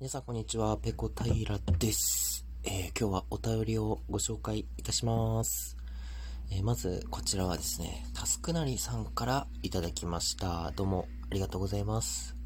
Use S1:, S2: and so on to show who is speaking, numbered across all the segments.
S1: 皆さんこんにちは、ペコ平です。えー、今日はお便りをご紹介いたします。えー、まず、こちらはですね、タスクなりさんからいただきました。どうもありがとうございます。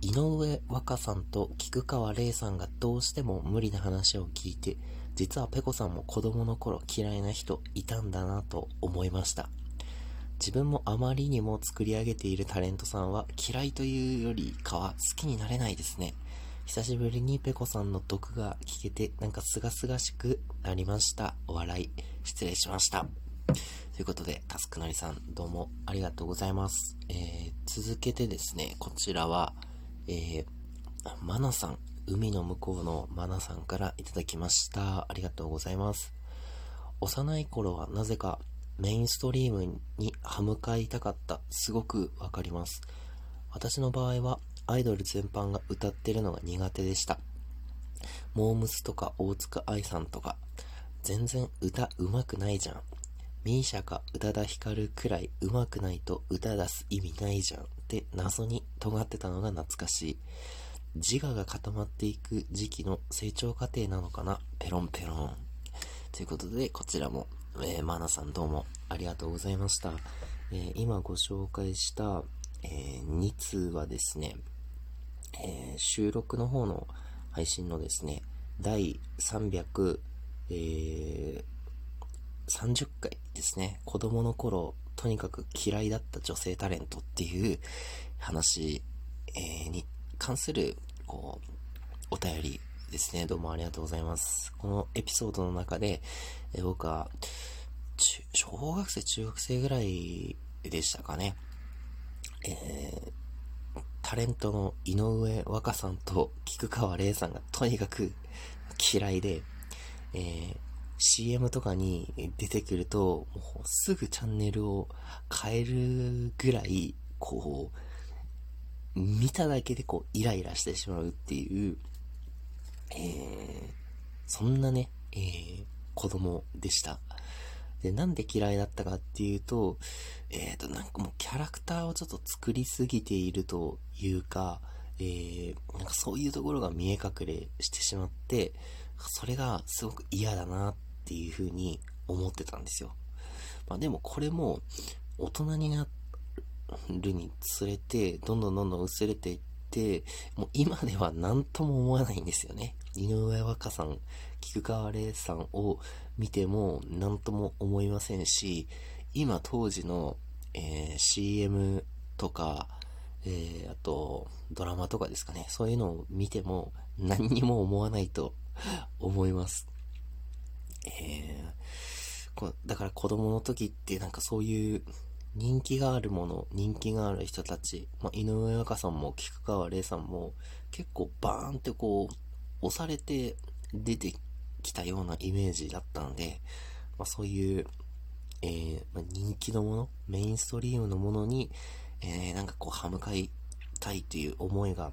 S1: 井上若さんと菊川玲さんがどうしても無理な話を聞いて、実はペコさんも子供の頃嫌いな人いたんだなと思いました。自分もあまりにも作り上げているタレントさんは嫌いというよりかは好きになれないですね。久しぶりにペコさんの毒が聞けて、なんかすがすがしくなりました。お笑い、失礼しました。ということで、タスクなりさん、どうもありがとうございます。えー、続けてですね、こちらは、えー、マナさん、海の向こうのマナさんからいただきました。ありがとうございます。幼い頃はなぜかメインストリームに歯向かいたかった。すごくわかります。私の場合はアイドル全般が歌ってるのが苦手でした。モームスとか大塚愛さんとか、全然歌上手くないじゃん。ミーシャか宇多田ヒカルくらい上手くないと歌出す意味ないじゃんって謎に尖ってたのが懐かしい。自我が固まっていく時期の成長過程なのかなペロンペロン。ということで、こちらも、えー、マナさんどうもありがとうございました。えー、今ご紹介した、えー、2通はですね、えー、収録の方の配信のですね、第300。え、30回ですね、子供の頃、とにかく嫌いだった女性タレントっていう話、えー、に関する、こう、お便りですね。どうもありがとうございます。このエピソードの中で、えー、僕は、小学生、中学生ぐらいでしたかね。えー、タレントの井上若さんと菊川玲さんがとにかく嫌いで、えー、CM とかに出てくると、もうすぐチャンネルを変えるぐらい、こう、見ただけでこう、イライラしてしまうっていう、えー、そんなね、えー、子供でした。で、なんで嫌いだったかっていうと、えっ、ー、と、なんかもうキャラクターをちょっと作りすぎているというか、えー、なんかそういうところが見え隠れしてしまって、それがすごく嫌だなっていうふうに思ってたんですよ。まあでもこれも大人になるにつれて、どんどんどんどん薄れていって、もう今では何とも思わないんですよね。井上和歌さん、菊川玲さんを見ても何とも思いませんし、今当時の、えー、CM とか、えー、あと、ドラマとかですかね。そういうのを見ても何にも思わないと 思います。えー、だから子供の時ってなんかそういう人気があるもの、人気がある人たち、まあ、井上和香さんも菊川玲さんも結構バーンってこう、押されて出てきたようなイメージだったので、まあ、そういう、えー、まあ、人気のもの、メインストリームのものに、えー、なんかこう、歯向かいたいという思いが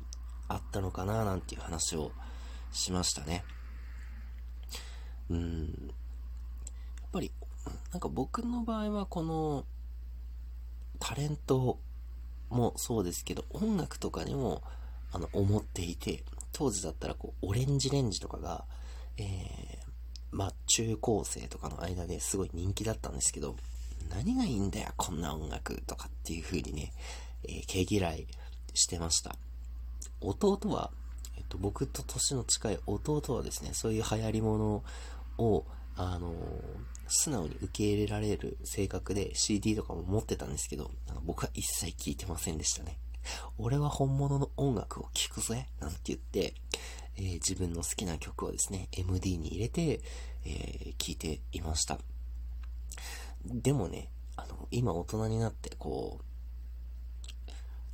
S1: あったのかな、なんていう話をしましたね。うん。やっぱり、なんか僕の場合はこの、タレントもそうですけど、音楽とかにも、あの、思っていて、当時だったらこう、オレンジレンジとかが、えー、まあ、中高生とかの間ですごい人気だったんですけど、何がいいんだよ、こんな音楽とかっていう風にね、えー、毛嫌いしてました。弟は、えっと、僕と年の近い弟はですね、そういう流行り物を、あのー、素直に受け入れられる性格で CD とかも持ってたんですけど、あの僕は一切聴いてませんでしたね。俺は本物の音楽を聴くぜなんて言って、えー、自分の好きな曲をですね、MD に入れて、えー、聴いていました。でもね、あの、今大人になって、こう、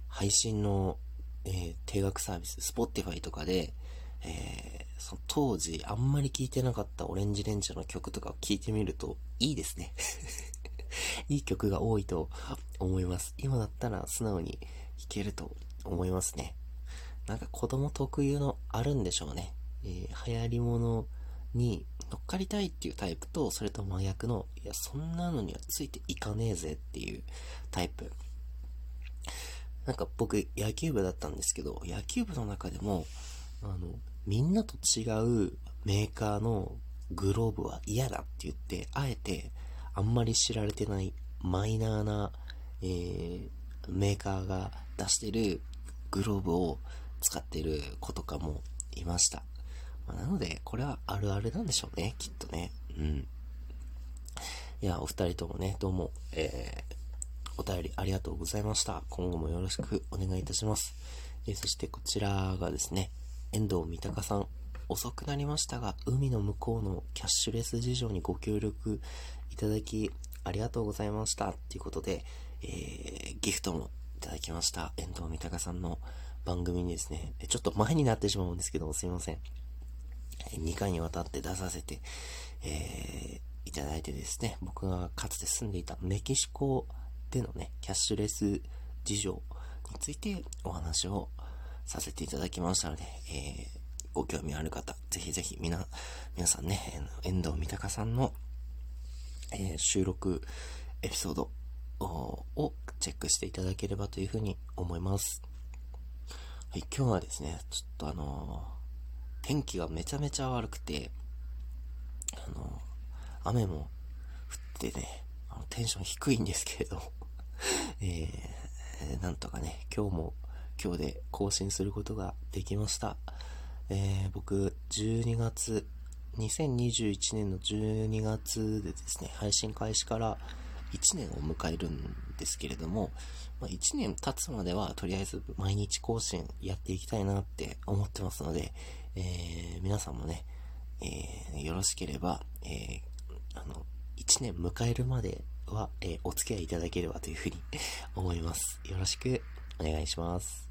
S1: 配信の、えー、定額サービス、Spotify とかで、えー、その当時あんまり聴いてなかったオレンジレンジの曲とかを聴いてみるといいですね いい曲が多いと思います。今だったら素直にいけると思いますね。なんか子供特有のあるんでしょうね。えー、流行り物に乗っかりたいっていうタイプと、それと真逆の、いや、そんなのにはついていかねえぜっていうタイプ。なんか僕、野球部だったんですけど、野球部の中でも、あの、みんなと違うメーカーのグローブは嫌だって言って、あえてあんまり知られてないマイナーな、えー、メーカーが出してるグローブを使ってる子とかもいました。まあ、なので、これはあるあるなんでしょうね、きっとね。うん。いや、お二人ともね、どうも、えー、お便りありがとうございました。今後もよろしくお願いいたします。えー、そしてこちらがですね、遠藤三鷹さん。遅くなりましたが、海の向こうのキャッシュレス事情にご協力いただき、ありがとうございました。ということで、えー、ギフトもいただきました。遠藤三鷹さんの番組にですね、ちょっと前になってしまうんですけど、すいません。2回にわたって出させて、えー、いただいてですね、僕がかつて住んでいたメキシコでのね、キャッシュレス事情についてお話をさせていただきましたので、えーご興味ある方、ぜひぜひみな、皆さんね、遠藤三鷹さんの、えー、収録エピソードをチェックしていただければというふうに思います。はい、今日はですね、ちょっとあのー、天気がめちゃめちゃ悪くて、あのー、雨も降ってね、あのテンション低いんですけれども、えー、なんとかね、今日も今日で更新することができました。えー、僕、12月、2021年の12月でですね、配信開始から1年を迎えるんですけれども、まあ、1年経つまではとりあえず毎日更新やっていきたいなって思ってますので、えー、皆さんもね、えー、よろしければ、え、あの、1年迎えるまでは、えお付き合いいただければというふうに思います。よろしくお願いします。